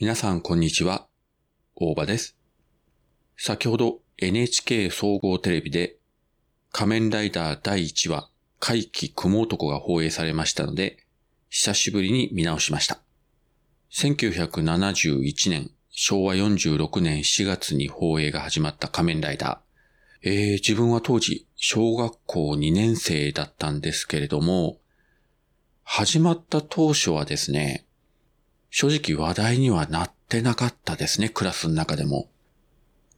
皆さんこんにちは。大場です。先ほど NHK 総合テレビで仮面ライダー第1話怪奇雲男が放映されましたので、久しぶりに見直しました。1971年、昭和46年4月に放映が始まった仮面ライダー。えー、自分は当時、小学校2年生だったんですけれども、始まった当初はですね、正直話題にはなってなかったですね、クラスの中でも。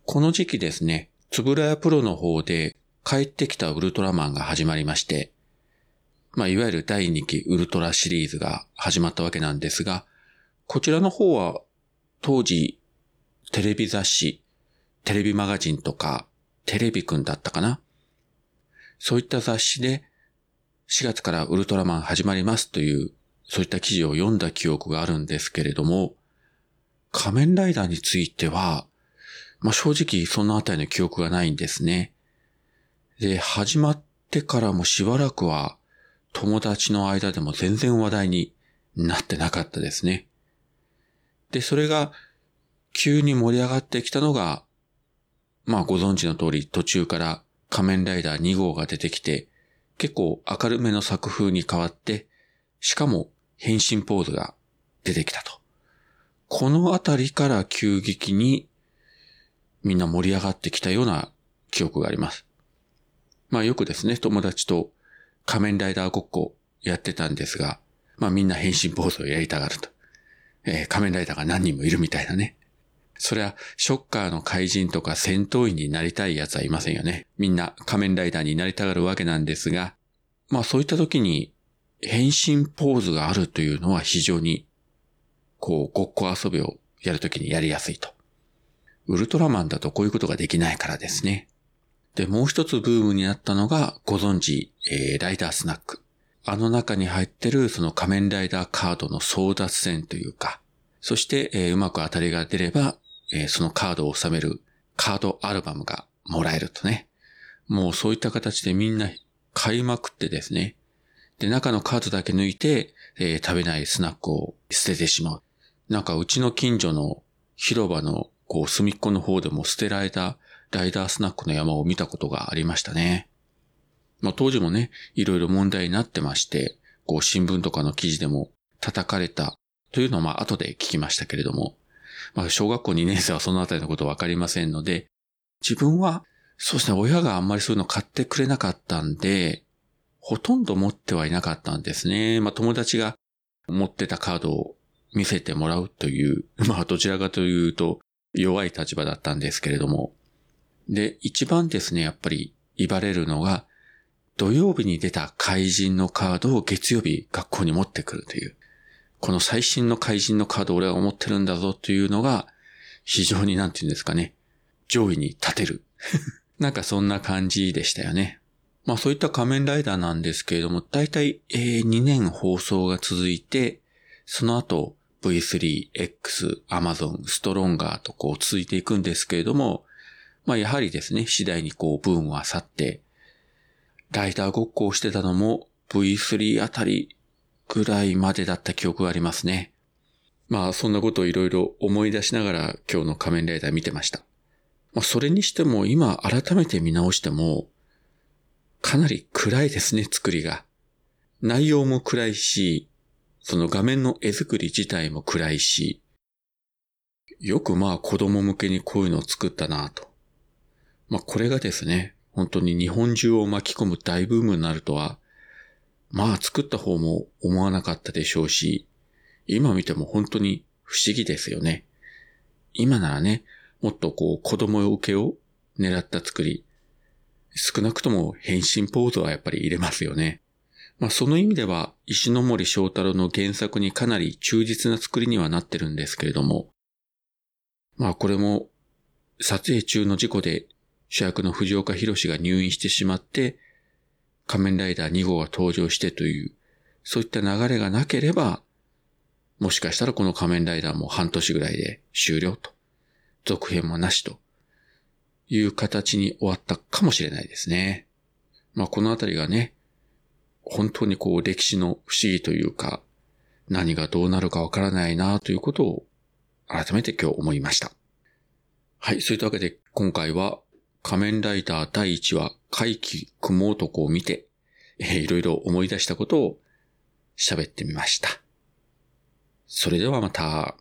この時期ですね、つぶらやプロの方で帰ってきたウルトラマンが始まりまして、まあ、いわゆる第2期ウルトラシリーズが始まったわけなんですが、こちらの方は当時テレビ雑誌、テレビマガジンとか、テレビくんだったかな？そういった雑誌で4月からウルトラマン始まりますというそういった記事を読んだ記憶があるんですけれども、仮面ライダーについては、まあ、正直そのあたりの記憶がないんですね。で、始まってからもしばらくは友達の間でも全然話題になってなかったですね。で、それが急に盛り上がってきたのが、まあご存知の通り途中から仮面ライダー2号が出てきて、結構明るめの作風に変わって、しかも変身ポーズが出てきたと。このあたりから急激にみんな盛り上がってきたような記憶があります。まあよくですね、友達と仮面ライダーごっこやってたんですが、まあみんな変身ポーズをやりたがると。えー、仮面ライダーが何人もいるみたいなね。そりゃ、ショッカーの怪人とか戦闘員になりたい奴はいませんよね。みんな仮面ライダーになりたがるわけなんですが、まあそういった時に変身ポーズがあるというのは非常に、こう、ごっこ遊びをやるときにやりやすいと。ウルトラマンだとこういうことができないからですね。で、もう一つブームになったのが、ご存知、えー、ライダースナック。あの中に入ってるその仮面ライダーカードの争奪戦というか、そして、えー、うまく当たりが出れば、えー、そのカードを収めるカードアルバムがもらえるとね。もうそういった形でみんな買いまくってですね。で、中のカードだけ抜いて、えー、食べないスナックを捨ててしまう。なんかうちの近所の広場のこう隅っこの方でも捨てられたライダースナックの山を見たことがありましたね。まあ当時もね、いろいろ問題になってまして、こう新聞とかの記事でも叩かれたというのはまあ後で聞きましたけれども、まあ小学校2年生はそのあたりのことわかりませんので、自分はそうですね、親があんまりそういうの買ってくれなかったんで、ほとんど持ってはいなかったんですね。まあ友達が持ってたカードを見せてもらうという、まあどちらかというと弱い立場だったんですけれども。で、一番ですね、やっぱり言われるのが、土曜日に出た怪人のカードを月曜日学校に持ってくるという。この最新の怪人のカードを俺は持ってるんだぞというのが、非常になんて言うんですかね。上位に立てる。なんかそんな感じでしたよね。まあそういった仮面ライダーなんですけれども、だいたい2年放送が続いて、その後 V3、X、Amazon、ストロンガーとこう続いていくんですけれども、まあやはりですね、次第にこうブームは去って、ライダーごっこをしてたのも V3 あたりぐらいまでだった記憶がありますね。まあそんなことをいろいろ思い出しながら今日の仮面ライダー見てました。まあそれにしても今改めて見直しても、かなり暗いですね、作りが。内容も暗いし、その画面の絵作り自体も暗いし、よくまあ子供向けにこういうのを作ったなと。まあこれがですね、本当に日本中を巻き込む大ブームになるとは、まあ作った方も思わなかったでしょうし、今見ても本当に不思議ですよね。今ならね、もっとこう子供受けを狙った作り、少なくとも変身ポーズはやっぱり入れますよね。まあその意味では石森章太郎の原作にかなり忠実な作りにはなってるんですけれども、まあこれも撮影中の事故で主役の藤岡弘が入院してしまって、仮面ライダー2号が登場してという、そういった流れがなければ、もしかしたらこの仮面ライダーも半年ぐらいで終了と。続編もなしという形に終わったかもしれないですね。まあこのあたりがね、本当にこう歴史の不思議というか、何がどうなるかわからないなということを改めて今日思いました。はい、そういったわけで今回は仮面ライダー第1話怪奇雲男を見て、えーいろいろ思い出したことを喋ってみました。それではまた。